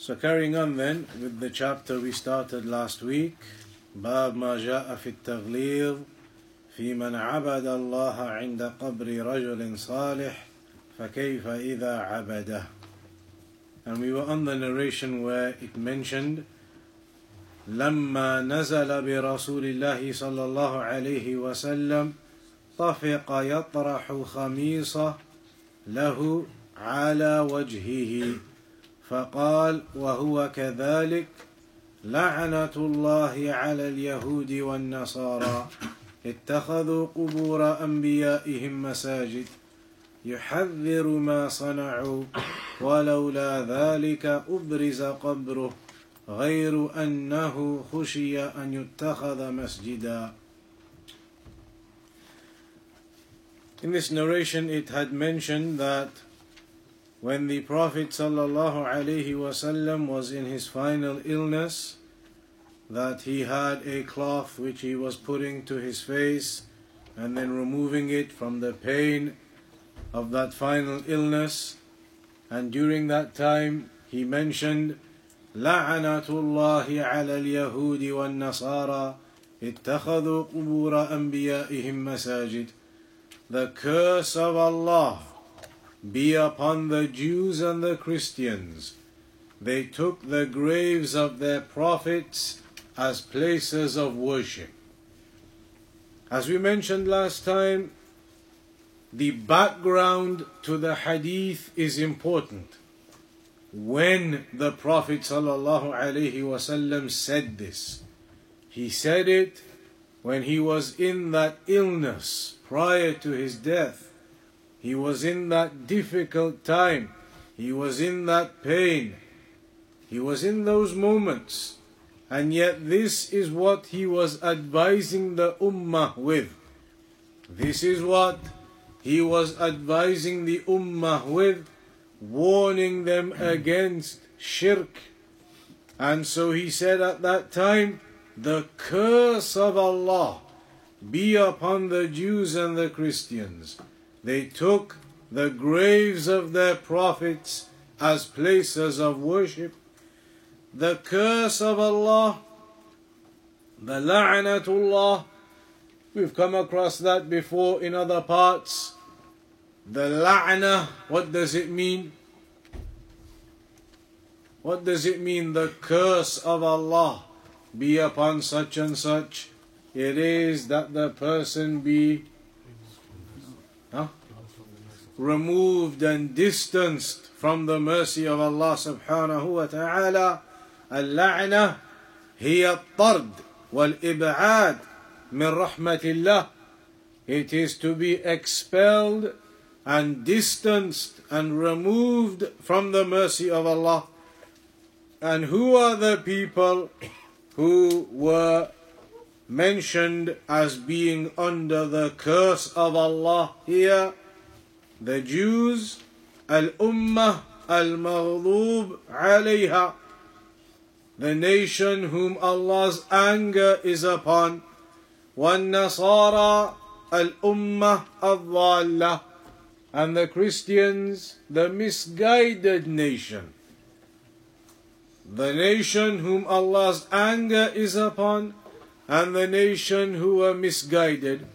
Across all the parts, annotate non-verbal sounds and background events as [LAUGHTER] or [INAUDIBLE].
So carrying on then with the chapter we started last week باب ما جاء في التغليظ في من عبد الله عند قبر رجل صالح فكيف إذا عبده And we were on the narration where it mentioned لما نزل برسول الله صلى الله عليه وسلم طفق يطرح خميصه له على وجهه فقال وهو كذلك لعنة الله على اليهود والنصارى. اتخذوا قبور أنبيائهم مساجد. يحذر ما صنعوا. ولولا ذلك أبرز قبره. غير أنه خشي أن يتخذ مسجدا. In this narration it had mentioned that when the Prophet ﷺ was in his final illness that he had a cloth which he was putting to his face and then removing it from the pain of that final illness and during that time he mentioned لعنة الله على اليهود والنصارى اتخذوا قبور أنبيائهم مساجد The curse of Allah be upon the Jews and the Christians. They took the graves of their prophets as places of worship. As we mentioned last time, the background to the hadith is important. When the Prophet ﷺ said this, he said it when he was in that illness prior to his death. He was in that difficult time. He was in that pain. He was in those moments. And yet, this is what he was advising the Ummah with. This is what he was advising the Ummah with, warning them against shirk. And so he said at that time, The curse of Allah be upon the Jews and the Christians. They took the graves of their prophets as places of worship. The curse of Allah, the la'natullah, we've come across that before in other parts. The la'na, what does it mean? What does it mean? The curse of Allah be upon such and such. It is that the person be huh? removed and distanced from the mercy of Allah subhanahu wa ta'ala. اللعنة هي الطرد والإبعاد من رحمة الله. It is to be expelled and distanced and removed from the mercy of Allah. And who are the people who were mentioned as being under the curse of Allah here? the Jews, Al-Ummah al-Maghdub alayha, the nation whom Allah's anger is upon, وَالنَّصَارَى الْأُمَّةِ الضَّالَّةِ and the Christians, the misguided nation. The nation whom Allah's anger is upon, and the nation who were misguided.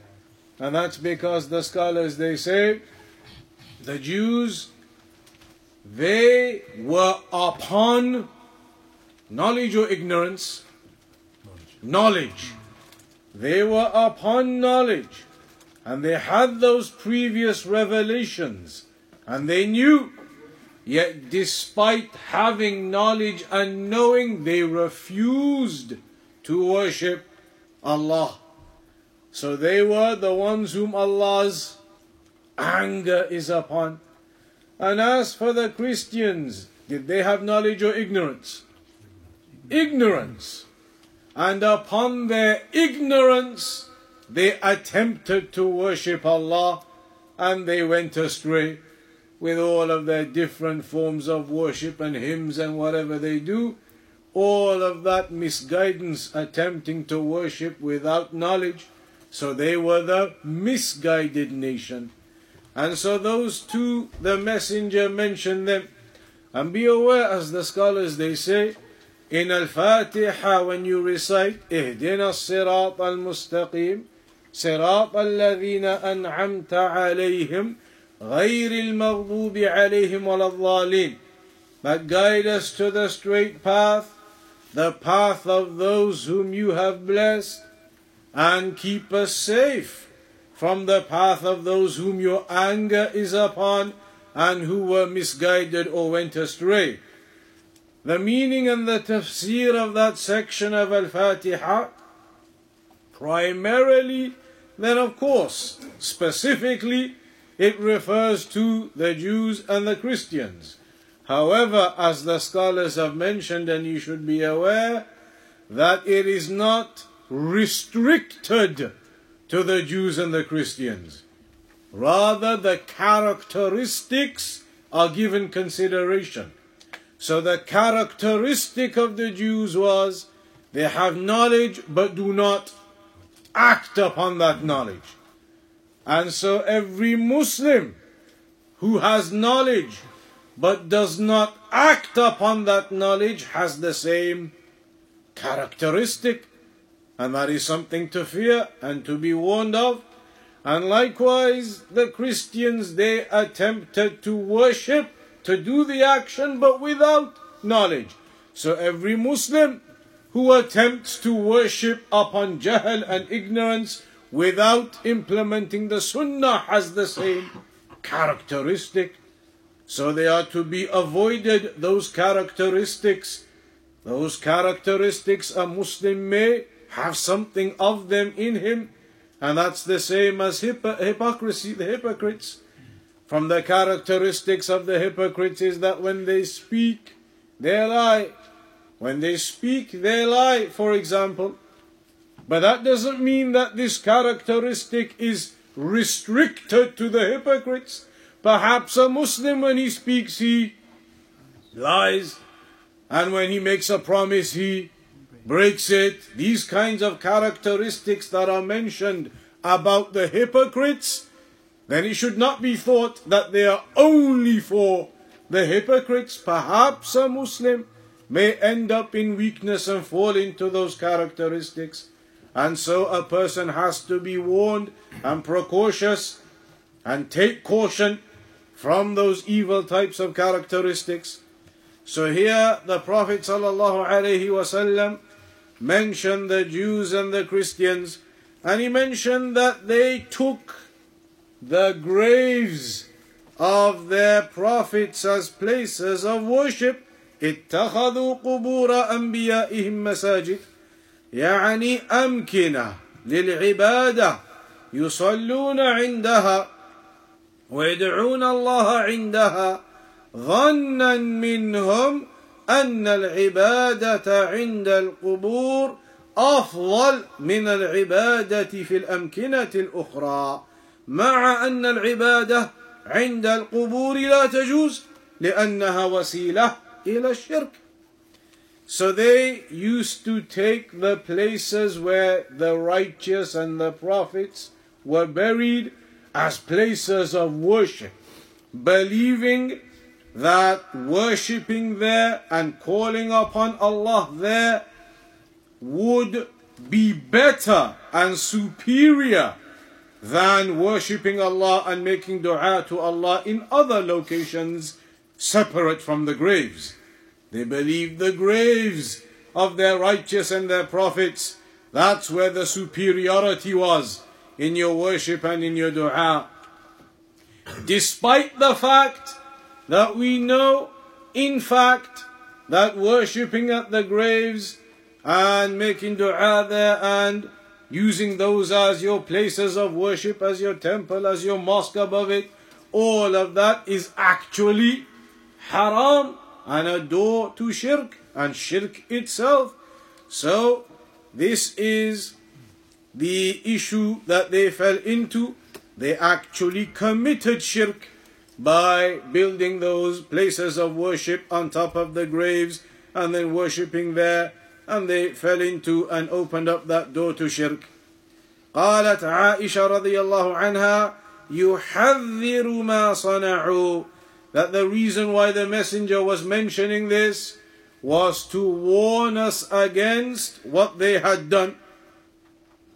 And that's because the scholars they say the Jews they were upon knowledge or ignorance? Knowledge. They were upon knowledge. And they had those previous revelations. And they knew. Yet, despite having knowledge and knowing, they refused to worship Allah. So they were the ones whom Allah's anger is upon. And as for the Christians, did they have knowledge or ignorance? ignorance. And upon their ignorance, they attempted to worship Allah and they went astray with all of their different forms of worship and hymns and whatever they do. All of that misguidance attempting to worship without knowledge. So they were the misguided nation. And so those two, the messenger mentioned them. And be aware, as the scholars they say, in Al-Fatiha when you recite, اهدنا الصراط المستقيم صراط الذين أنعمت عليهم غير المغضوب عليهم ولا الضالين But guide us to the straight path, the path of those whom you have blessed, and keep us safe from the path of those whom your anger is upon and who were misguided or went astray. The meaning and the tafsir of that section of Al-Fatiha primarily, then of course, specifically, it refers to the Jews and the Christians. However, as the scholars have mentioned, and you should be aware, that it is not restricted to the Jews and the Christians. Rather, the characteristics are given consideration. So, the characteristic of the Jews was they have knowledge but do not act upon that knowledge. And so every Muslim who has knowledge but does not act upon that knowledge has the same characteristic. And that is something to fear and to be warned of. And likewise, the Christians, they attempted to worship, to do the action, but without knowledge. So every Muslim who attempts to worship upon jahl and ignorance without implementing the sunnah has the same characteristic. So they are to be avoided, those characteristics. Those characteristics a Muslim may have something of them in him, and that's the same as hypocrisy, the hypocrites. From the characteristics of the hypocrites is that when they speak, they lie. When they speak, they lie, for example. But that doesn't mean that this characteristic is restricted to the hypocrites. Perhaps a Muslim, when he speaks, he lies. And when he makes a promise, he breaks it. These kinds of characteristics that are mentioned about the hypocrites, then it should not be thought that they are only for the hypocrites. Perhaps a Muslim may end up in weakness and fall into those characteristics. And so a person has to be warned and precautious and take caution from those evil types of characteristics. So here the Prophet ﷺ mentioned the Jews and the Christians, and he mentioned that they took the graves of their prophets as places of worship. اتخذوا قبور أنبيائهم مساجد يعني أمكنة للعبادة يصلون عندها ويدعون الله عندها ظنا منهم أن العبادة عند القبور أفضل من العبادة في الأمكنة الأخرى مع أن العبادة عند القبور لا تجوز لأنها وسيلة إلى الشرك So they used to take the places where the righteous and the prophets were buried as places of worship, believing that worshipping there and calling upon Allah there would be better and superior than worshipping Allah and making dua to Allah in other locations separate from the graves. They believed the graves of their righteous and their prophets. That's where the superiority was in your worship and in your dua. Despite the fact that we know, in fact, that worshipping at the graves and making dua there and using those as your places of worship, as your temple, as your mosque above it, all of that is actually haram and a door to shirk. and shirk itself. So, this is the issue that they fell into. They actually committed shirk by building those places of worship on top of the graves and then worshipping there and they fell into and opened up that door to shirk. قالت عائشة رضي الله عنها يحذر ما صنعوا that the reason why the messenger was mentioning this was to warn us against what they had done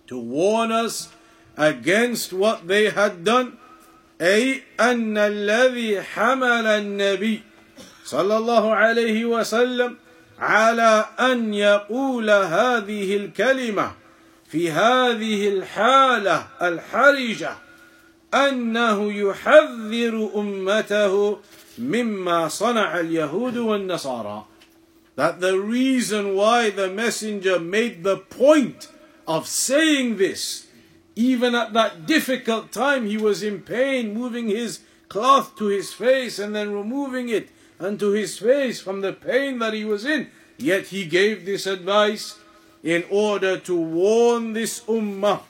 to warn us against what they had done أي أن الذي حمل النبي صلى الله عليه وسلم على أن يقول هذه الكلمة في هذه الحالة الحرجة أنه يحذر أمته مما صنع اليهود والنصارى. That the reason why the messenger made the point of saying this even at that difficult time he was in pain moving his cloth to his face and then removing it unto his face from the pain that he was in yet he gave this advice in order to warn this ummah,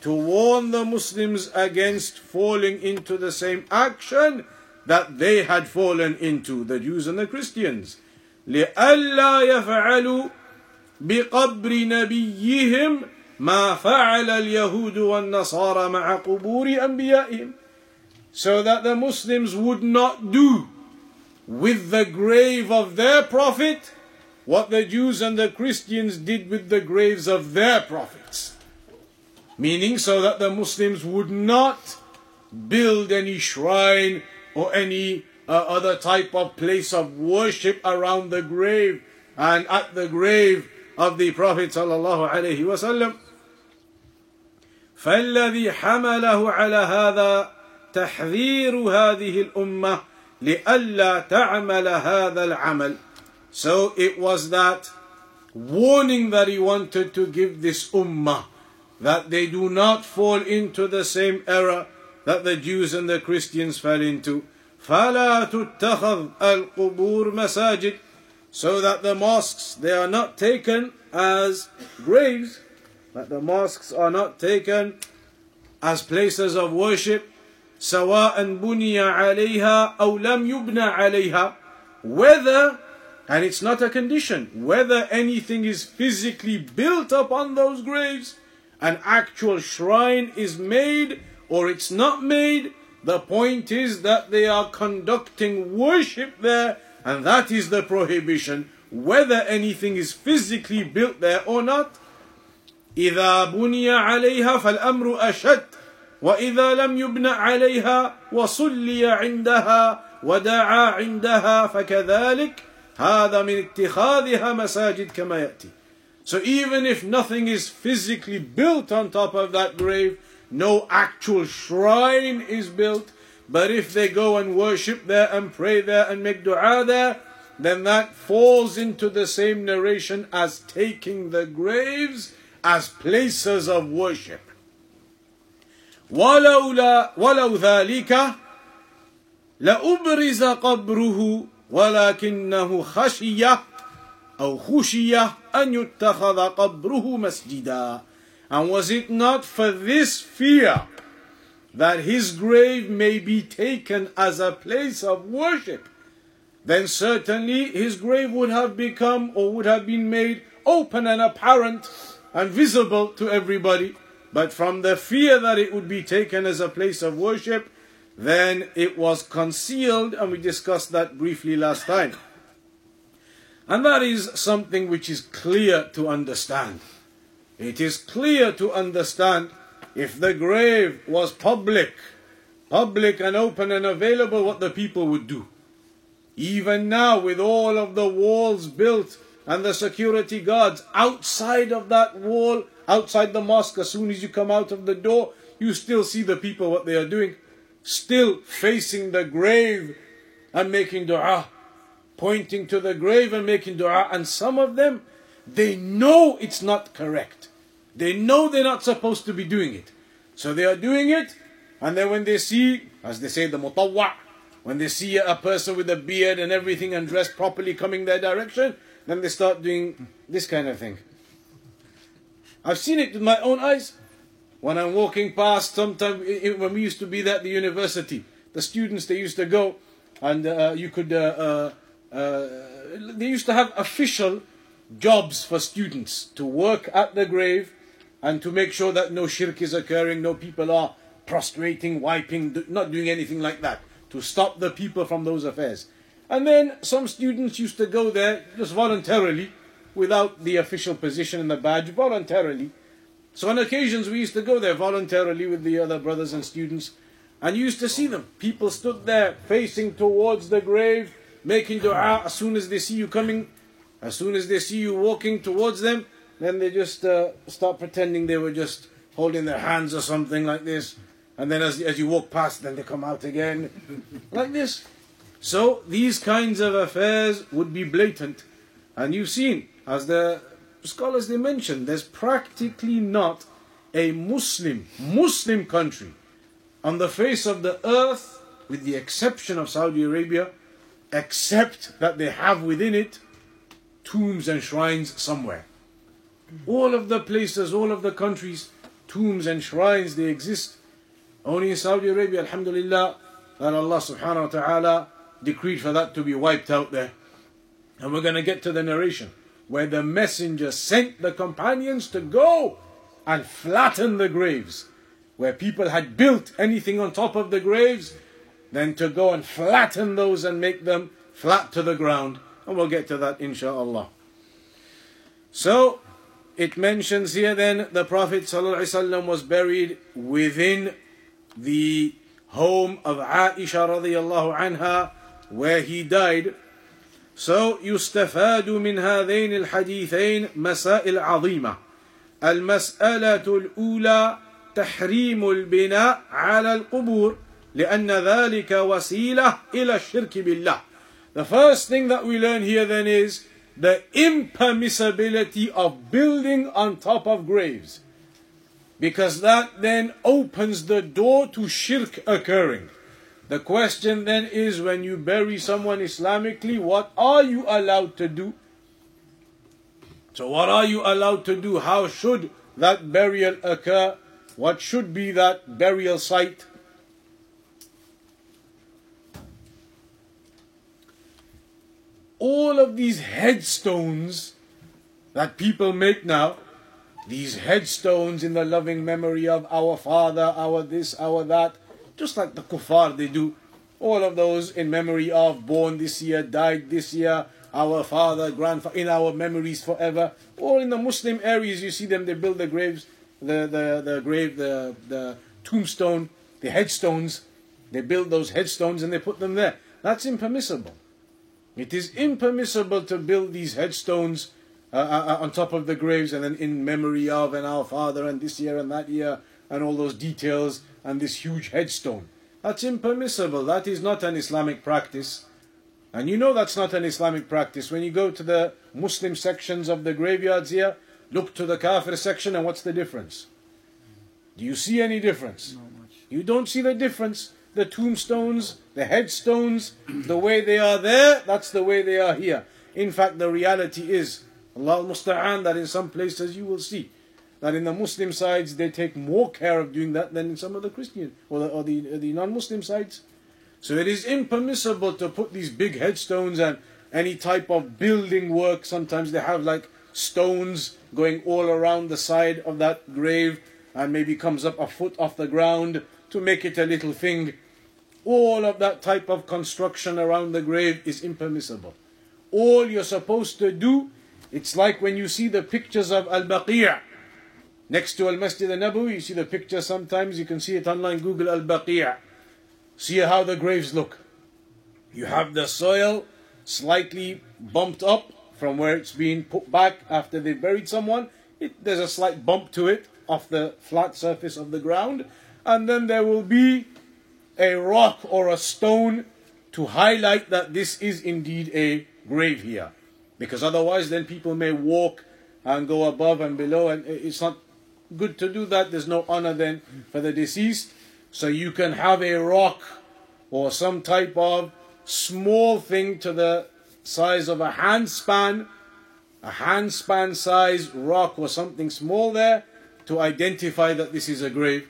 to warn the Muslims against falling into the same action that they had fallen into, the Jews and the Christians. لئلا يفعلوا بقبر نبيهم ما فعل اليهود والنصارى مع قبور أنبيائهم so that the Muslims would not do with the grave of their prophet what the Jews and the Christians did with the graves of their prophets. Meaning, so that the Muslims would not build any shrine or any uh, other type of place of worship around the grave and at the grave of the Prophet sallallahu alaihi wasallam. فالذي حمله على هذا تحذير هذه الأمة لئلا تعمل هذا العمل so it was that warning that he wanted to give this ummah that they do not fall into the same error that the Jews and the Christians fell into. فَلَا تُتَّخَذْ الْقُبُورُ مَسَاجِدِ So that the mosques, they are not taken as graves, that the mosques are not taken as places of worship, سواء بني عليها أو لم يبنى عليها, whether and it's not a condition. Whether anything is physically built upon those graves, an actual shrine is made or it's not made, the point is that they are conducting worship there, and that is the prohibition. Whether anything is physically built there or not. إذا بني عليها فالأمر أشد وإذا لم يبنى عليها وصلي عندها ودعا عندها فكذلك هذا من اتخاذها مساجد كما يأتي. So even if nothing is physically built on top of that grave, no actual shrine is built, but if they go and worship there and pray there and make dua there, then that falls into the same narration as taking the graves as places of worship. ولولا ولو ذلك لأبرز قبره ولكنه خشي أو خشي أن يتخذ قبره مسجدا And was it not for this fear that his grave may be taken as a place of worship, then certainly his grave would have become or would have been made open and apparent and visible to everybody. But from the fear that it would be taken as a place of worship, then it was concealed, and we discussed that briefly last time. And that is something which is clear to understand. It is clear to understand if the grave was public, public and open and available, what the people would do. Even now, with all of the walls built and the security guards outside of that wall, outside the mosque, as soon as you come out of the door, you still see the people what they are doing still facing the grave and making dua, pointing to the grave and making dua. And some of them, they know it's not correct. They know they're not supposed to be doing it. So they are doing it, and then when they see, as they say, the mutawwa, when they see a person with a beard and everything and dressed properly coming their direction, then they start doing this kind of thing. I've seen it with my own eyes. When I'm walking past, sometimes when we used to be at the university, the students they used to go, and uh, you could. Uh, uh, uh, they used to have official jobs for students to work at the grave and to make sure that no shirk is occurring, no people are prostrating, wiping, not doing anything like that, to stop the people from those affairs. And then some students used to go there just voluntarily, without the official position and the badge, voluntarily. So on occasions we used to go there voluntarily with the other brothers and students, and you used to see them. People stood there facing towards the grave, making dua as soon as they see you coming, as soon as they see you walking towards them, then they just uh, start pretending they were just holding their hands or something like this. And then as, as you walk past, then they come out again, like this. So these kinds of affairs would be blatant. And you've seen, as the scholars they mentioned, there's practically not a Muslim, Muslim country on the face of the earth, with the exception of Saudi Arabia, except that they have within it tombs and shrines somewhere. All of the places, all of the countries, tombs and shrines, they exist. Only in Saudi Arabia, Alhamdulillah, that Allah subhanahu wa ta'ala decreed for that to be wiped out there. And we're going to get to the narration where the messenger sent the companions to go and flatten the graves. Where people had built anything on top of the graves, then to go and flatten those and make them flat to the ground. And we'll get to that inshallah. So, it mentions here then the Prophet was buried within the home of Aisha radiallahu anha where he died. So يستفاد من هذين الحديثين مسائل عظيمة. المسألة الأولى تحريم البناء على القبور لأن ذلك وسيلة إلى الشرك بالله. The first thing that we learn here then is the impermissibility of building on top of graves. Because that then opens the door to shirk occurring. The question then is when you bury someone Islamically, what are you allowed to do? So, what are you allowed to do? How should that burial occur? What should be that burial site? all of these headstones that people make now, these headstones in the loving memory of our father, our this, our that, just like the kuffar they do, all of those in memory of born this year, died this year, our father, grandfather, in our memories forever. Or in the Muslim areas, you see them, they build the graves, the, the, the grave, the, the tombstone, the headstones. They build those headstones and they put them there. That's impermissible. It is impermissible to build these headstones uh, uh, uh, on top of the graves and then in memory of and our father and this year and that year and all those details and this huge headstone. That's impermissible. That is not an Islamic practice. And you know that's not an Islamic practice. When you go to the Muslim sections of the graveyards here, look to the Kafir section and what's the difference? Do you see any difference? You don't see the difference the tombstones, the headstones, the way they are there, that's the way they are here. In fact, the reality is, Allah musta'an, that in some places you will see that in the Muslim sides they take more care of doing that than in some of the Christian or the, or the, the non Muslim sides. So it is impermissible to put these big headstones and any type of building work. Sometimes they have like stones going all around the side of that grave and maybe comes up a foot off the ground to make it a little thing all of that type of construction around the grave is impermissible. All you're supposed to do, it's like when you see the pictures of Al Baqi' next to Al Masjid al Nabawi, you see the picture sometimes, you can see it online, Google Al Baqi'. See how the graves look. You have the soil slightly bumped up from where it's been put back after they buried someone. It, there's a slight bump to it off the flat surface of the ground, and then there will be a rock or a stone to highlight that this is indeed a grave here. Because otherwise, then people may walk and go above and below, and it's not good to do that. There's no honor then for the deceased. So you can have a rock or some type of small thing to the size of a handspan a handspan size rock or something small there to identify that this is a grave.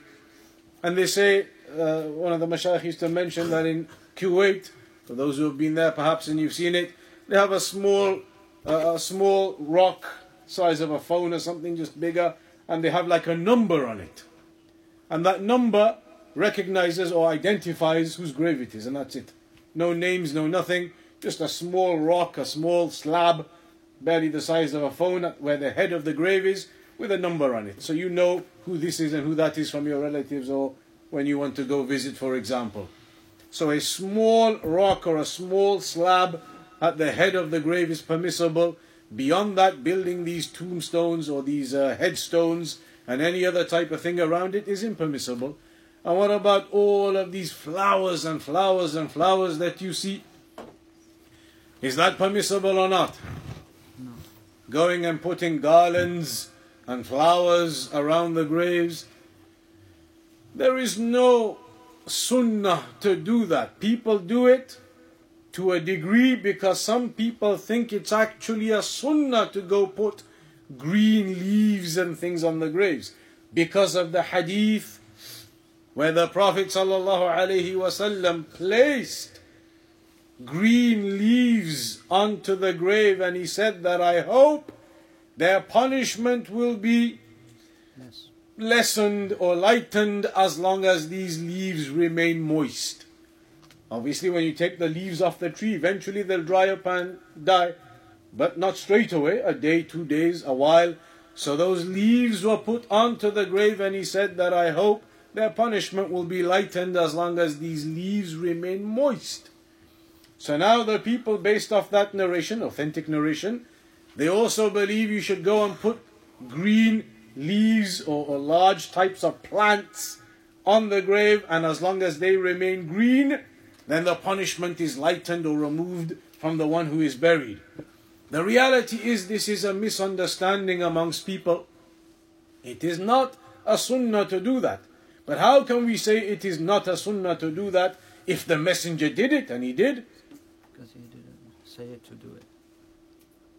And they say, uh, one of the mashayikh used to mention that in Kuwait, for those who have been there perhaps and you've seen it, they have a small, uh, a small rock size of a phone or something, just bigger, and they have like a number on it. And that number recognizes or identifies whose grave it is, and that's it. No names, no nothing, just a small rock, a small slab, barely the size of a phone, where the head of the grave is, with a number on it. So you know who this is and who that is from your relatives or when you want to go visit, for example. So a small rock or a small slab at the head of the grave is permissible. Beyond that, building these tombstones or these uh, headstones and any other type of thing around it is impermissible. And what about all of these flowers and flowers and flowers that you see? Is that permissible or not? No. Going and putting garlands and flowers around the graves. There is no sunnah to do that. People do it to a degree because some people think it's actually a sunnah to go put green leaves and things on the graves because of the hadith where the Prophet ﷺ placed green leaves onto the grave and he said that I hope their punishment will be lessened or lightened as long as these leaves remain moist. Obviously, when you take the leaves off the tree, eventually they'll dry up and die, but not straight away, a day, two days, a while. So those leaves were put onto the grave, and he said that I hope their punishment will be lightened as long as these leaves remain moist. So now the people, based off that narration, authentic narration, they also believe you should go and put green leaves or, or large types of plants on the grave, and as long as they remain green, then the punishment is lightened or removed from the one who is buried. The reality is, this is a misunderstanding amongst people. It is not a sunnah to do that. But how can we say it is not a sunnah to do that if the messenger did it and he did? Because he didn't say it to do it.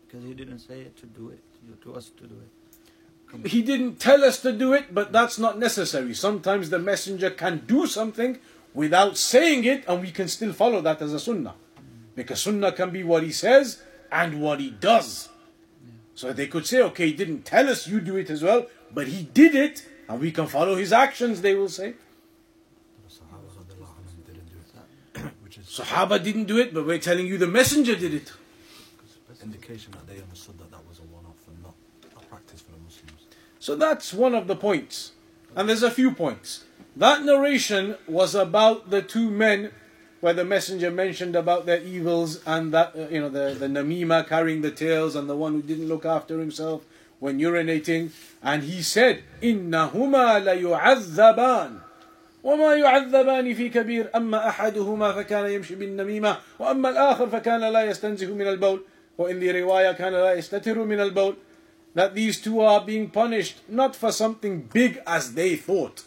Because he didn't say it to do it, to us to do it. He didn't tell us to do it, but that's not necessary. Sometimes the messenger can do something without saying it, and we can still follow that as a sunnah. Because sunnah can be what he says and what he does. So they could say, okay, he didn't tell us you do it as well, but he did it, and we can follow his actions, they will say. Sahaba didn't do it, but we're telling you the messenger did it. Indication that they understood that that was a one-off and not a practice for the Muslims. So that's one of the points. And there's a few points. That narration was about the two men where the messenger mentioned about their evils and that, uh, you know, the, the Namima carrying the tales and the one who didn't look after himself when urinating. And he said, إِنَّهُمَا لَيُعَذَّبَانِ وما يعذبان في كبير أما أحدهما فكان يمشي بالنميمة وأما الآخر فكان لا يستنزه من البول وإن the رواية كان لا يستتر من البول that these two are being punished not for something big as they thought.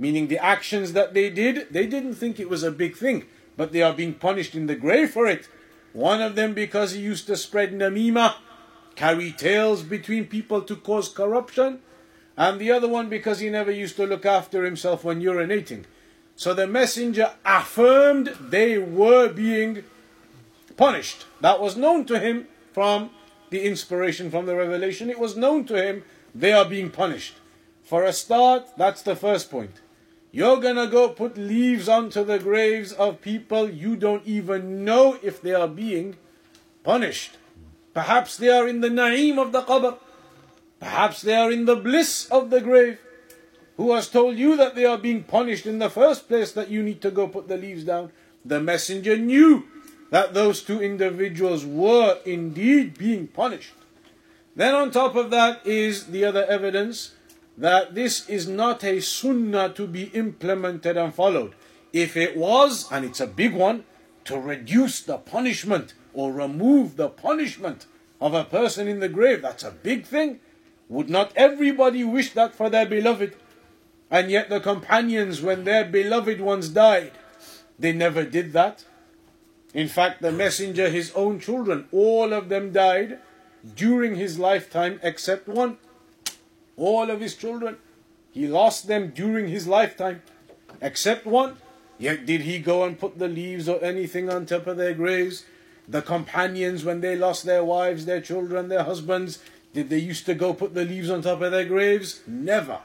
Meaning the actions that they did, they didn't think it was a big thing, but they are being punished in the grave for it. One of them because he used to spread namima, carry tales between people to cause corruption, and the other one because he never used to look after himself when urinating. So the messenger affirmed they were being punished. That was known to him from the inspiration from the revelation. It was known to him they are being punished. For a start, that's the first point. You're gonna go put leaves onto the graves of people you don't even know if they are being punished. Perhaps they are in the na'im of the qabr. Perhaps they are in the bliss of the grave. Who has told you that they are being punished in the first place that you need to go put the leaves down? The messenger knew that those two individuals were indeed being punished. Then, on top of that, is the other evidence that this is not a sunnah to be implemented and followed. If it was, and it's a big one, to reduce the punishment or remove the punishment of a person in the grave, that's a big thing. Would not everybody wish that for their beloved? And yet, the companions, when their beloved ones died, they never did that. In fact, the messenger, his own children, all of them died during his lifetime except one. All of his children, he lost them during his lifetime except one. Yet did he go and put the leaves or anything on top of their graves? The companions, when they lost their wives, their children, their husbands, did they used to go put the leaves on top of their graves? Never.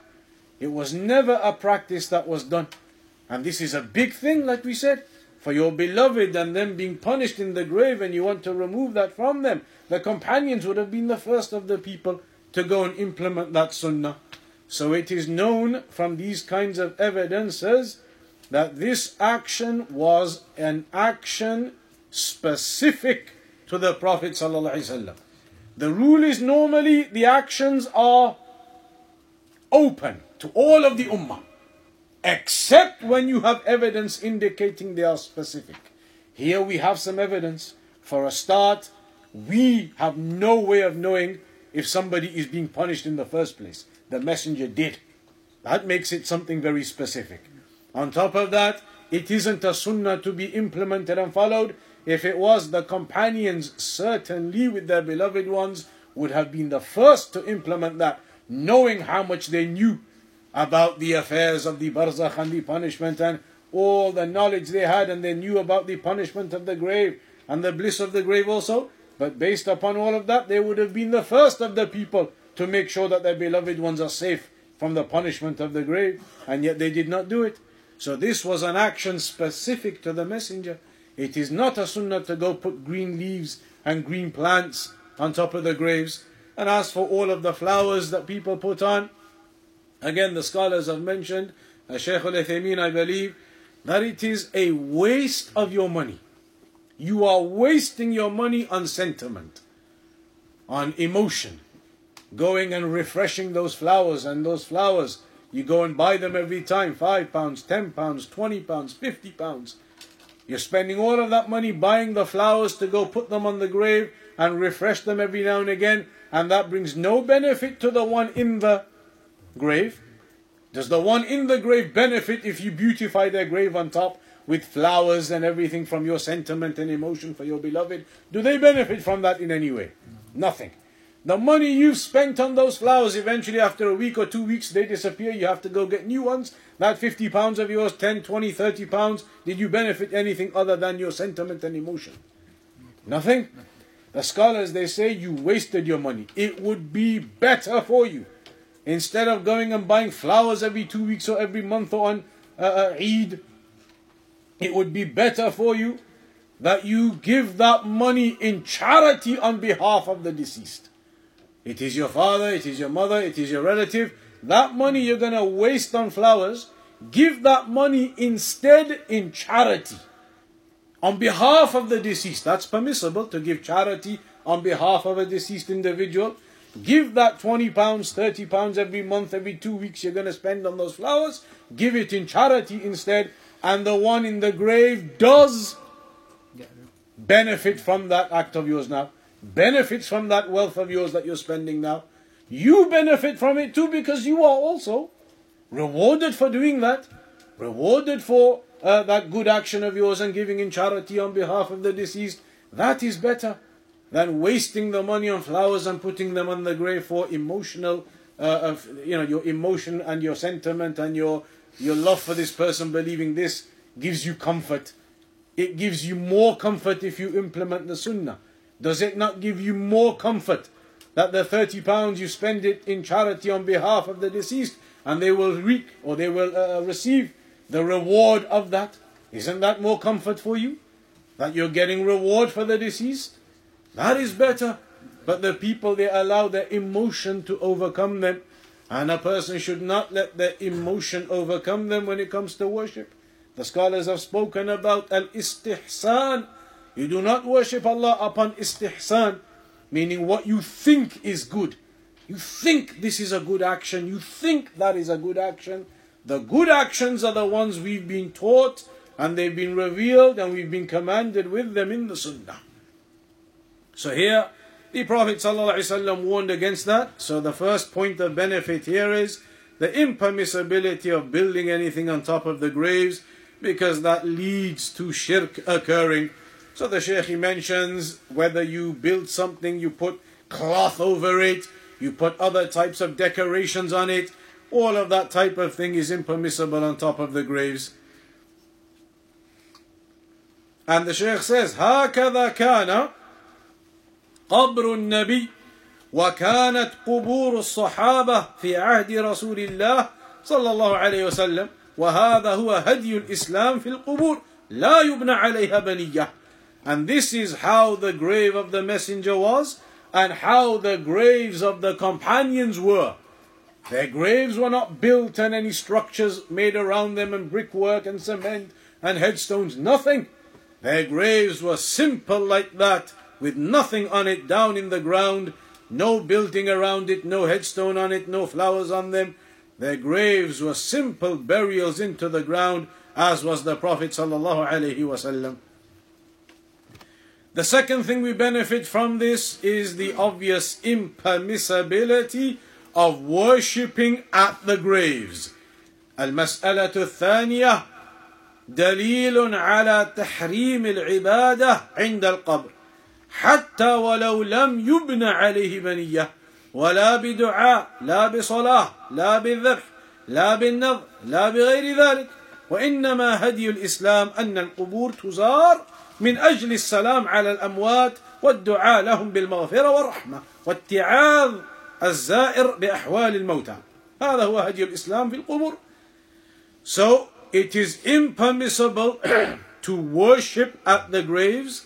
It was never a practice that was done. And this is a big thing, like we said, for your beloved and them being punished in the grave, and you want to remove that from them. The companions would have been the first of the people to go and implement that sunnah. So it is known from these kinds of evidences that this action was an action specific to the Prophet. The rule is normally the actions are open to all of the ummah, except when you have evidence indicating they are specific. Here we have some evidence. For a start, we have no way of knowing if somebody is being punished in the first place. The messenger did. That makes it something very specific. On top of that, it isn't a sunnah to be implemented and followed. If it was, the companions, certainly with their beloved ones, would have been the first to implement that, knowing how much they knew about the affairs of the barzakh and the punishment and all the knowledge they had and they knew about the punishment of the grave and the bliss of the grave also. But based upon all of that, they would have been the first of the people to make sure that their beloved ones are safe from the punishment of the grave, and yet they did not do it. So this was an action specific to the messenger. It is not a sunnah to go put green leaves and green plants on top of the graves. And as for all of the flowers that people put on, again the scholars have mentioned, uh, Shaykh al I believe, that it is a waste of your money. You are wasting your money on sentiment, on emotion, going and refreshing those flowers and those flowers you go and buy them every time five pounds, ten pounds, twenty pounds, fifty pounds. You're spending all of that money buying the flowers to go put them on the grave and refresh them every now and again, and that brings no benefit to the one in the grave. Does the one in the grave benefit if you beautify their grave on top with flowers and everything from your sentiment and emotion for your beloved? Do they benefit from that in any way? Nothing. The money you've spent on those flowers, eventually after a week or two weeks, they disappear. You have to go get new ones. That 50 pounds of yours, 10, 20, 30 pounds, did you benefit anything other than your sentiment and emotion? Nothing. The scholars, they say you wasted your money. It would be better for you. Instead of going and buying flowers every two weeks or every month or on uh, uh, Eid, it would be better for you that you give that money in charity on behalf of the deceased. It is your father, it is your mother, it is your relative. That money you're going to waste on flowers, give that money instead in charity. On behalf of the deceased. That's permissible to give charity on behalf of a deceased individual. Give that 20 pounds, 30 pounds every month, every two weeks you're going to spend on those flowers. Give it in charity instead. And the one in the grave does benefit from that act of yours now benefits from that wealth of yours that you're spending now. You benefit from it too because you are also rewarded for doing that, rewarded for uh, that good action of yours and giving in charity on behalf of the deceased. That is better than wasting the money on flowers and putting them on the grave for emotional, uh, of, you know, your emotion and your sentiment and your your love for this person, believing this gives you comfort. It gives you more comfort if you implement the sunnah. Does it not give you more comfort that the 30 pounds you spend it in charity on behalf of the deceased and they will reap or they will uh, receive the reward of that? Isn't that more comfort for you? That you're getting reward for the deceased? That is better. But the people, they allow their emotion to overcome them. And a person should not let their emotion overcome them when it comes to worship. The scholars have spoken about al-istihsan, you do not worship Allah upon istihsan, meaning what you think is good. You think this is a good action, you think that is a good action. The good actions are the ones we've been taught and they've been revealed and we've been commanded with them in the Sunnah. So here, the Prophet ﷺ warned against that. So the first point of benefit here is the impermissibility of building anything on top of the graves because that leads to shirk occurring so the Shaykh he mentions whether you build something, you put cloth over it, you put other types of decorations on it. All of that type of thing is impermissible on top of the graves. And the Shaykh says, هكذا كان قبر النبي وكانت قبور الصحابة في عهد رسول الله صلى الله عليه وسلم وهذا هو هدي الإسلام في القبور لا يبنى عليها بنية and this is how the grave of the messenger was and how the graves of the companions were their graves were not built and any structures made around them and brickwork and cement and headstones nothing their graves were simple like that with nothing on it down in the ground no building around it no headstone on it no flowers on them their graves were simple burials into the ground, as was the Prophet sallallahu The second thing we benefit from this is the obvious impermissibility of worshipping at the graves. المسألة الثانية دليل على تحريم العبادة عند القبر حتى ولو لم يبنى عليه بنية ولا بدعاء لا بصلاة لا بالذبح لا بالنظر لا بغير ذلك. وإنما هدي الإسلام أن القبور تزار من أجل السلام على الأموات والدعاء لهم بالمغفرة والرحمة واتعاظ الزائر بأحوال الموتى. هذا هو هدي الإسلام في القبور. So it is impermissible [CLEARS THROAT] to worship at the graves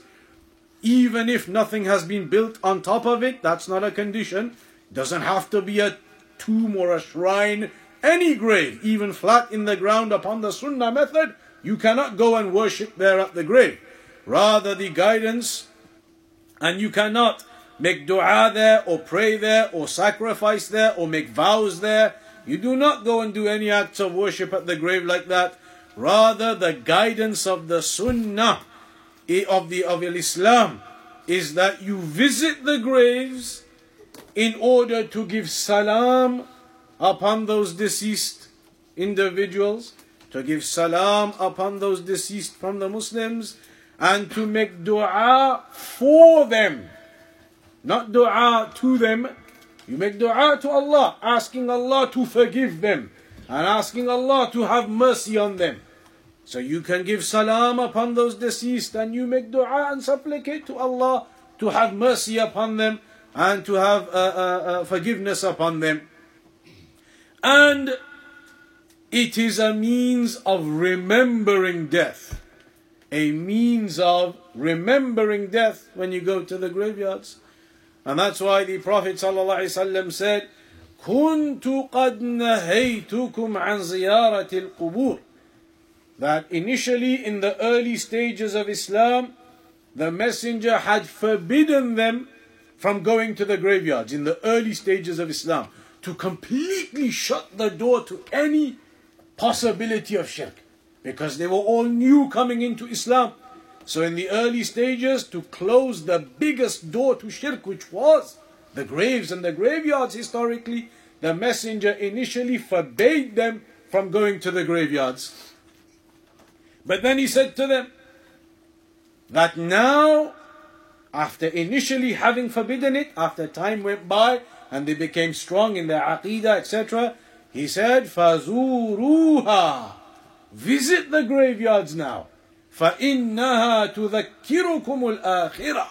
even if nothing has been built on top of it. That's not a condition. Doesn't have to be a tomb or a shrine, any grave, even flat in the ground upon the Sunnah method, you cannot go and worship there at the grave. Rather, the guidance, and you cannot make dua there, or pray there, or sacrifice there, or make vows there. You do not go and do any acts of worship at the grave like that. Rather, the guidance of the Sunnah of the of Islam is that you visit the graves in order to give salam upon those deceased individuals, to give salam upon those deceased from the Muslims, and to make dua for them, not dua to them. You make dua to Allah, asking Allah to forgive them, and asking Allah to have mercy on them. So you can give salam upon those deceased, and you make dua and supplicate to Allah to have mercy upon them and to have uh, uh, uh, forgiveness upon them. And it is a means of remembering death. A means of remembering death when you go to the graveyards. And that's why the Prophet ﷺ said, كنت قد نهيتكم عن زيارة القبور that initially in the early stages of Islam the messenger had forbidden them from going to the graveyards in the early stages of Islam to completely shut the door to any possibility of shirk because they were all new coming into Islam. So, in the early stages, to close the biggest door to shirk, which was the graves and the graveyards historically, the messenger initially forbade them from going to the graveyards. But then he said to them that now after initially having forbidden it, after time went by and they became strong in their aqidah, etc., he said, فَزُورُوهَا Visit the graveyards now. فَإِنَّهَا تُذَكِّرُكُمُ الْآخِرَةِ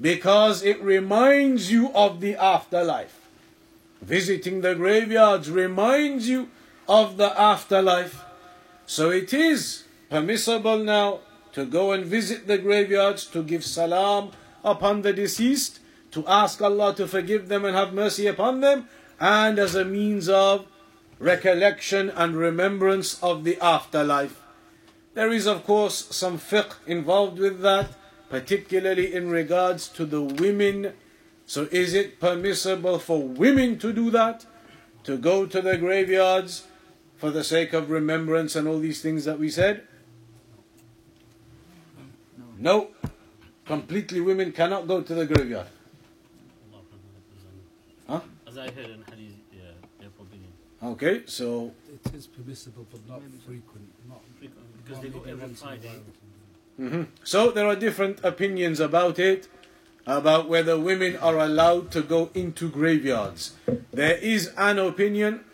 Because it reminds you of the afterlife. Visiting the graveyards reminds you of the afterlife. So it is permissible now to go and visit the graveyards, to give salam upon the deceased, to ask Allah to forgive them and have mercy upon them, and as a means of recollection and remembrance of the afterlife. There is, of course, some fiqh involved with that, particularly in regards to the women. So, is it permissible for women to do that? To go to the graveyards for the sake of remembrance and all these things that we said? No, completely women cannot go to the graveyard. Huh? As I heard in Hadith, yeah, they're forbidden. Okay, so It is permissible, but not frequent. Not frequent. Because they go maybe every once in Friday. while. mhm. so there are different opinions about it. about whether women are allowed to go into graveyards. There is an opinion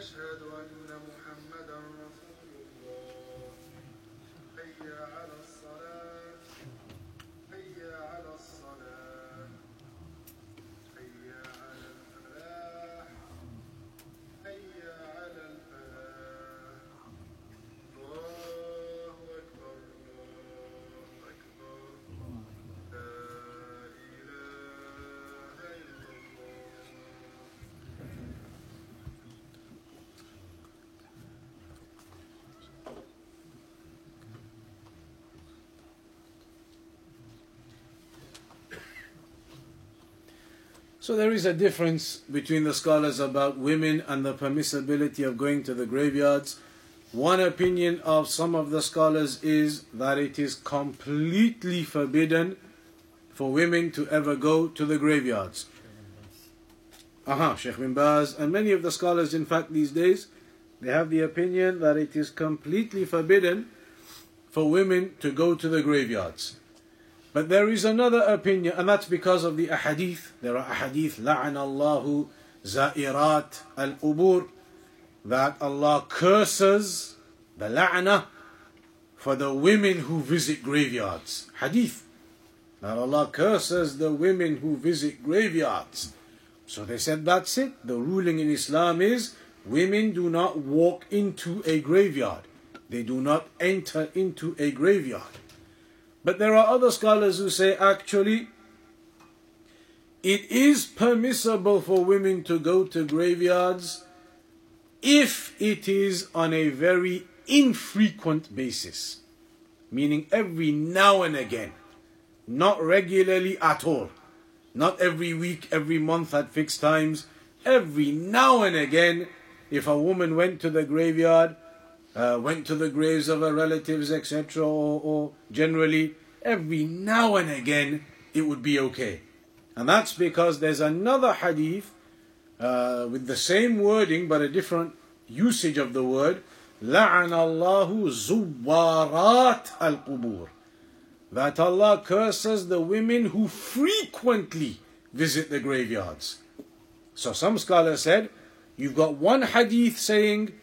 أشهد أن محمدا رسول الله. حي على الصلاة. So there is a difference between the scholars about women and the permissibility of going to the graveyards. One opinion of some of the scholars is that it is completely forbidden for women to ever go to the graveyards. Aha, Sheikh bin Baz, and many of the scholars, in fact, these days, they have the opinion that it is completely forbidden for women to go to the graveyards. But there is another opinion, and that's because of the ahadith. There are ahadith, لَعَنَ zairat al qubur," That Allah curses the la'na for the women who visit graveyards. Hadith. That Allah curses the women who visit graveyards. So they said that's it. The ruling in Islam is women do not walk into a graveyard. They do not enter into a graveyard. But there are other scholars who say actually it is permissible for women to go to graveyards if it is on a very infrequent basis, meaning every now and again, not regularly at all, not every week, every month at fixed times, every now and again, if a woman went to the graveyard, uh, went to the graves of her relatives, etc., or, or generally, every now and again, it would be okay. And that's because there's another hadith uh, with the same wording but a different usage of the word. لعن الله زوارات القبور. That Allah curses the women who frequently visit the graveyards. So some scholars said, you've got one hadith saying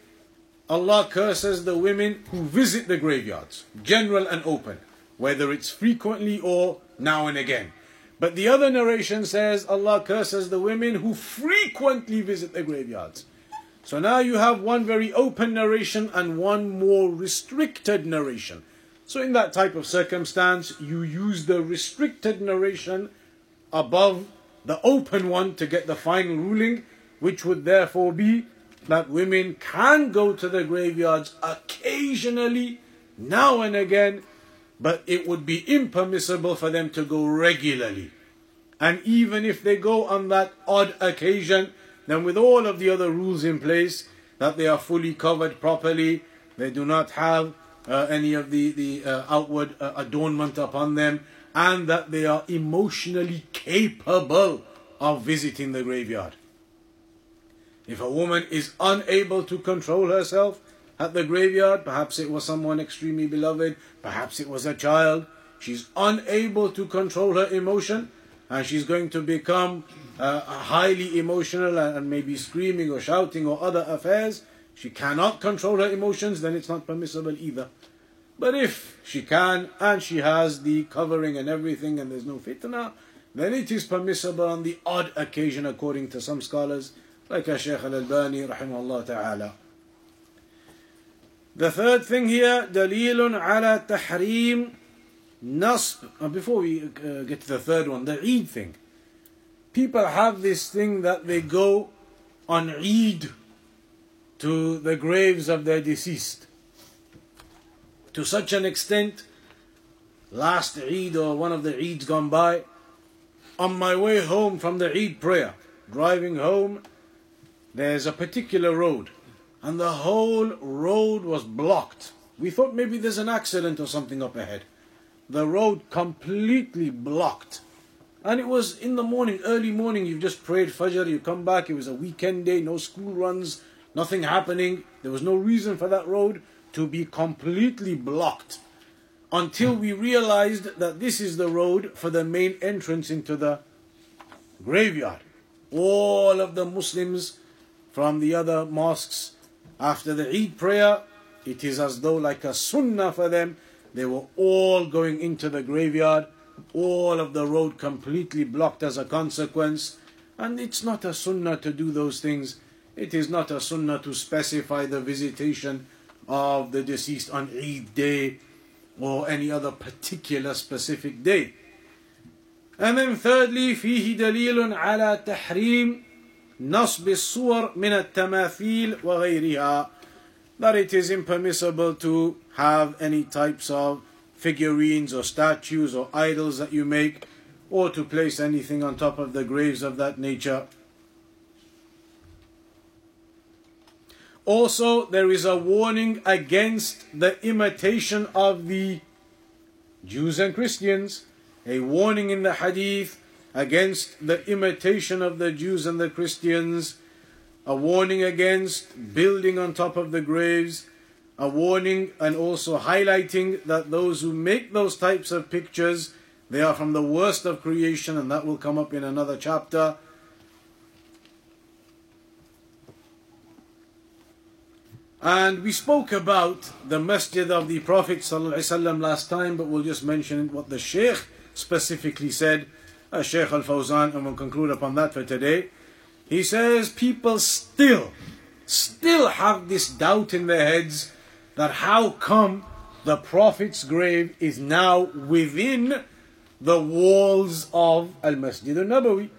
Allah curses the women who visit the graveyards, general and open, whether it's frequently or now and again. But the other narration says Allah curses the women who frequently visit the graveyards. So now you have one very open narration and one more restricted narration. So in that type of circumstance, you use the restricted narration above the open one to get the final ruling, which would therefore be that women can go to the graveyards occasionally, now and again, but it would be impermissible for them to go regularly. And even if they go on that odd occasion, then with all of the other rules in place, that they are fully covered properly, they do not have uh, any of the, the uh, outward uh, adornment upon them, and that they are emotionally capable of visiting the graveyard. If a woman is unable to control herself at the graveyard, perhaps it was someone extremely beloved, perhaps it was a child, she's unable to control her emotion, and she's going to become uh, highly emotional and maybe screaming or shouting or other affairs, she cannot control her emotions, then it's not permissible either. But if she can and she has the covering and everything and there's no fitna, then it is permissible on the odd occasion according to some scholars, like Sheikh Al-Albani rahimahullah ta'ala. The third thing here, dalilun ala tahrim nasb. Uh, before we uh, get to the third one, the Eid thing. People have this thing that they go on Eid to the graves of their deceased. To such an extent, last Eid or one of the Eids gone by, on my way home from the Eid prayer, driving home, there's a particular road, and the whole road was blocked. We thought maybe there's an accident or something up ahead. The road completely blocked. And it was in the morning, early morning, you've just prayed Fajr, you come back, it was a weekend day, no school runs, nothing happening. There was no reason for that road to be completely blocked until we realized that this is the road for the main entrance into the graveyard. All of the Muslims from the other mosques after the Eid prayer, it is as though like a sunnah for them. They were all going into the graveyard, all of the road completely blocked as a consequence. And it's not a sunnah to do those things. It is not a sunnah to specify the visitation of the deceased on Eid day or any other particular specific day. And then thirdly, فيه دليل على تحريم نصب الصور من التماثيل وغيرها that it is impermissible to have any types of figurines or statues or idols that you make or to place anything on top of the graves of that nature. Also, there is a warning against the imitation of the Jews and Christians, a warning in the hadith against the imitation of the Jews and the Christians, a warning against building on top of the graves, a warning and also highlighting that those who make those types of pictures they are from the worst of creation and that will come up in another chapter. And we spoke about the masjid of the Prophet ﷺ last time, but we'll just mention what the Shaykh specifically said, uh, Shaykh Al Fawzan, and we'll conclude upon that for today. He says people still, still have this doubt in their heads that how come the Prophet's grave is now within the walls of Al Masjid al Nabawi.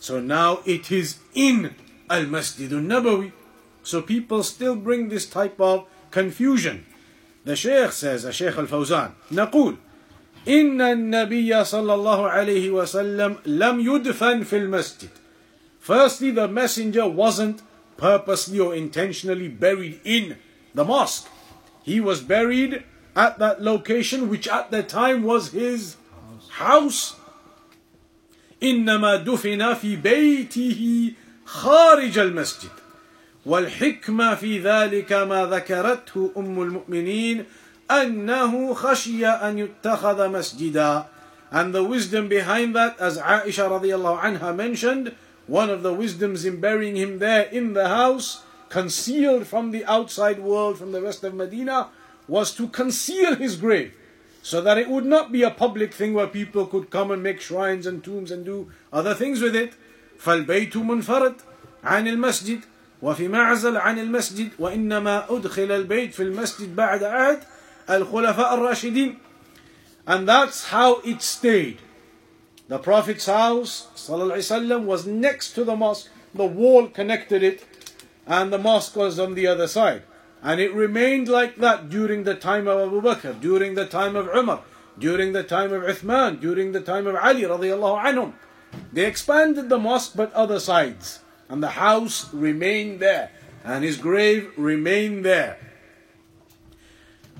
So now it is in Al Masjid al Nabawi. So people still bring this type of confusion. The Shaykh says, the Shaykh Al-Fawzan, نقول إن النبي صلى الله عليه وسلم لم يدفن في المسجد. Firstly, the messenger wasn't purposely or intentionally buried in the mosque. He was buried at that location, which at the time was his house. إنما دفن في بيته خارج المسجد. والحكمة في ذلك ما ذكرته أم المؤمنين أنه خشي أن يتخذ مسجدا and the wisdom behind that as Aisha radiallahu anha mentioned one of the wisdoms in burying him there in the house concealed from the outside world from the rest of Medina was to conceal his grave so that it would not be a public thing where people could come and make shrines and tombs and do other things with it فالبيت منفرد عن المسجد وفي معزل عن المسجد وإنما أدخل البيت في المسجد بعد عهد الخلفاء الراشدين and that's how it stayed the Prophet's house وسلم, was next to the mosque the wall connected it and the mosque was on the other side and it remained like that during the time of Abu Bakr during the time of Umar during the time of Uthman during the time of Ali radiallahu anhum they expanded the mosque but other sides and the house remained there, and his grave remained there.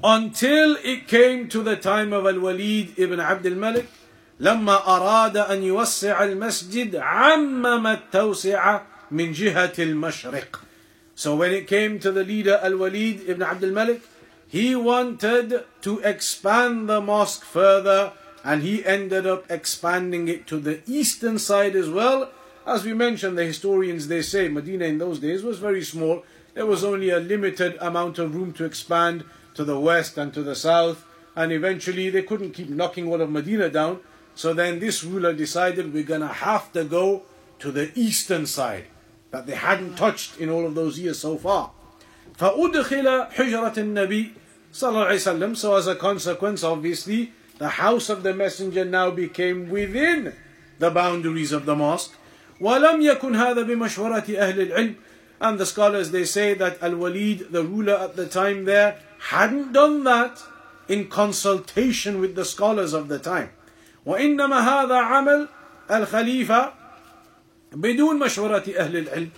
Until it came to the time of Al-Walid ibn Abd al-Malik, لما أراد أن يوسع المسجد عمم التوسعة من جهة المشرق. So when it came to the leader Al-Walid ibn Abd al-Malik, he wanted to expand the mosque further and he ended up expanding it to the eastern side as well as we mentioned, the historians they say Medina in those days was very small. There was only a limited amount of room to expand to the west and to the south, and eventually they couldn't keep knocking all of Medina down. So then this ruler decided we're gonna have to go to the eastern side that they hadn't touched in all of those years so far. فأدخل حجرة النبي صلى الله عليه وسلم. So as a consequence, obviously, the house of the messenger now became within the boundaries of the mosque. ولم يكن هذا بمشورة أهل العلم and the scholars they say that Al-Walid the ruler at the time there hadn't done that in consultation with the scholars of the time وإنما هذا عمل الخليفة بدون مشورة أهل العلم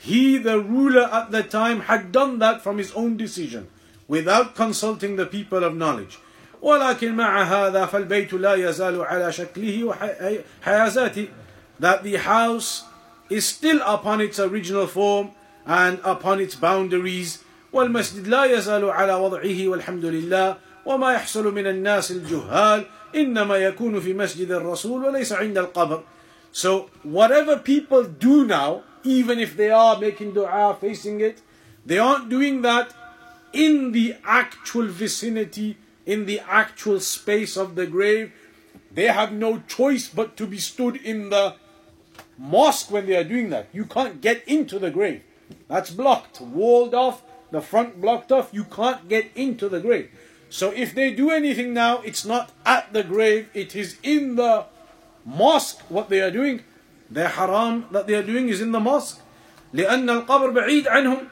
he, the ruler at the time, had done that from his own decision without consulting the people of knowledge. ولكن مع هذا فالبيت لا يزال على شكله وحيازاته that the house is still upon its original form and upon its boundaries والمسجد لا يزال على وضعه والحمد لله وما يحصل من الناس الجهال إنما يكون في مسجد الرسول وليس عند القبر So whatever people do now, even if they are making dua facing it, they aren't doing that in the actual vicinity, in the actual space of the grave. They have no choice but to be stood in the mosque when they are doing that. You can't get into the grave. That's blocked, walled off, the front blocked off. You can't get into the grave. So if they do anything now, it's not at the grave, it is in the mosque what they are doing. Their haram that they are doing is in the mosque. لأن القبر بعيد عنهم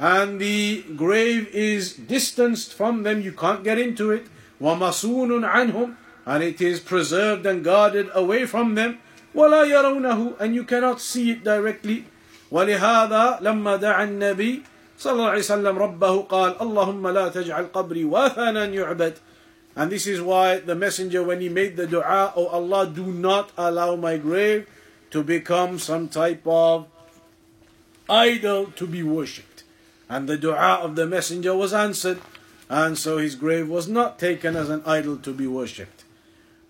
and the grave is distanced from them, you can't get into it. وَمَصُونٌ عَنْهُمْ and it is preserved and guarded away from them. وَلَا يَرَوْنَهُ and you cannot see it directly. ولهذا لما دعا النبي صلى الله عليه وسلم ربه قال اللهم لا تجعل قبري وثنا يعبد and this is why the messenger when he made the dua oh Allah do not allow my grave to become some type of idol to be worshipped and the dua of the messenger was answered and so his grave was not taken as an idol to be worshipped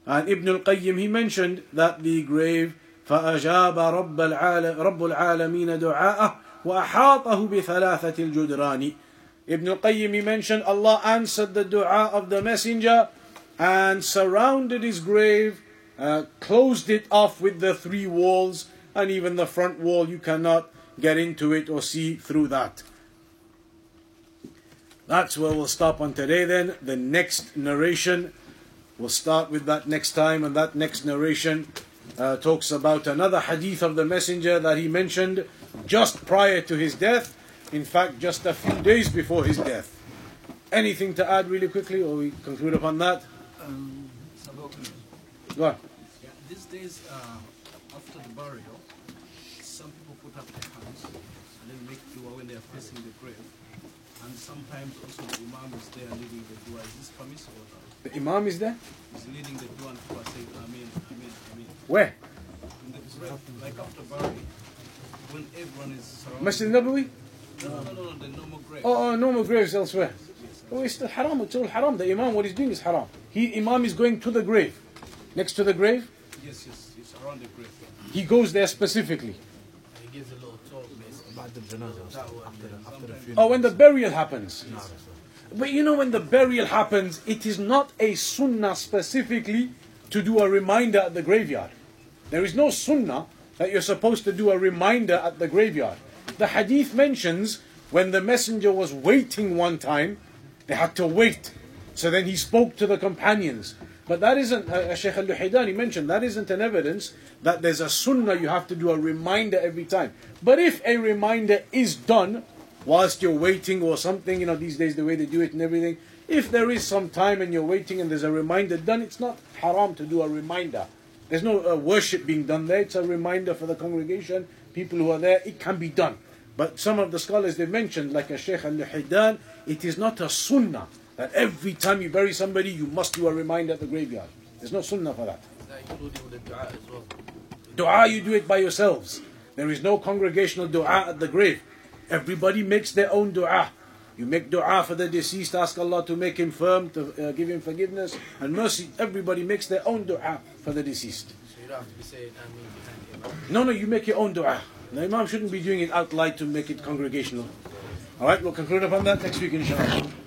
and Ibn al-Qayyim he mentioned that the grave فأجاب رب العالم رب العالمين دعاءه وأحاطه بثلاثة الجدران Ibn al-Qayyim he mentioned Allah answered the dua of the messenger and surrounded his grave uh, closed it off with the three walls and even the front wall you cannot get into it or see through that that's where we'll stop on today then the next narration we'll start with that next time and that next narration uh, talks about another hadith of the messenger that he mentioned just prior to his death in fact just a few days before his death anything to add really quickly or we conclude upon that Um, go- on yeah, these days, uh, after the burial, some people put up their hands and then make dua when they are facing the grave. And sometimes also the imam is there leading the dua. Is this permissible? or not? the imam is there He's leading the dua and people are saying, Amen. where In the grave, like after burial, when everyone is. Masjid Nabawi? No, no, no, no, the normal grave. Oh, oh, normal graves elsewhere. Oh, it's still haram, it's all haram. The imam, what he's doing is haram. He, imam is going to the grave. Next to the grave? Yes, yes, it's around the grave. He goes there specifically. He gives a little talk about the funeral after the funeral. Oh, when the burial happens. Yes. But you know, when the burial happens, it is not a sunnah specifically to do a reminder at the graveyard. There is no sunnah that you're supposed to do a reminder at the graveyard. The hadith mentions when the messenger was waiting one time, they had to wait. So then he spoke to the companions. But that isn't, uh, Shaykh al Luhaydan, he mentioned, that isn't an evidence that there's a sunnah you have to do a reminder every time. But if a reminder is done, whilst you're waiting or something, you know, these days the way they do it and everything, if there is some time and you're waiting and there's a reminder done, it's not haram to do a reminder. There's no uh, worship being done there, it's a reminder for the congregation, people who are there, it can be done. But some of the scholars they mentioned, like a Shaykh al Luhaydan, it is not a sunnah that every time you bury somebody you must do a reminder at the graveyard. There's no sunnah for that. Dua, you do it by yourselves. There is no congregational dua at the grave. Everybody makes their own dua. You make dua for the deceased, ask Allah to make him firm, to uh, give him forgiveness and mercy. Everybody makes their own dua for the deceased. So you don't have to be saying Amen behind the imam. No, no, you make your own dua. The Imam shouldn't be doing it out loud to make it congregational. Alright, we'll conclude upon that next week, inshallah.